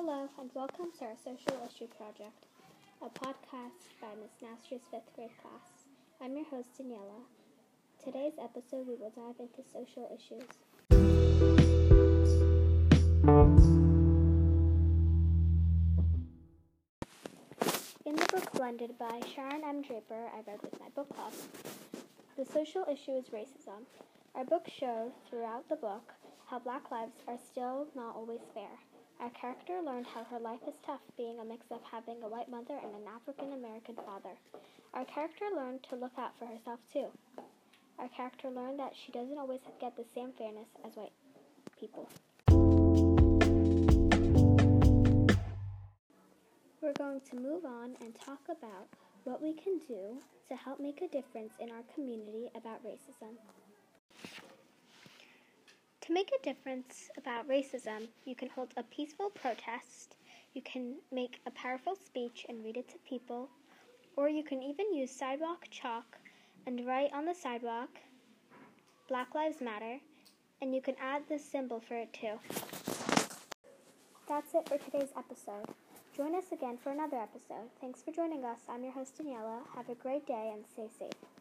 Hello, and welcome to our Social Issue Project, a podcast by Miss Naster's fifth grade class. I'm your host, Daniela. Today's episode, we will dive into social issues. In the book Blended by Sharon M. Draper, I read with my book club. The social issue is racism. Our book shows throughout the book how black lives are still not always fair. Our character learned how her life is tough being a mix of having a white mother and an African American father. Our character learned to look out for herself too. Our character learned that she doesn't always get the same fairness as white people. We're going to move on and talk about what we can do to help make a difference in our community about racism. To make a difference about racism, you can hold a peaceful protest, you can make a powerful speech and read it to people, or you can even use sidewalk chalk and write on the sidewalk, Black Lives Matter, and you can add the symbol for it too. That's it for today's episode. Join us again for another episode. Thanks for joining us. I'm your host, Daniela. Have a great day and stay safe.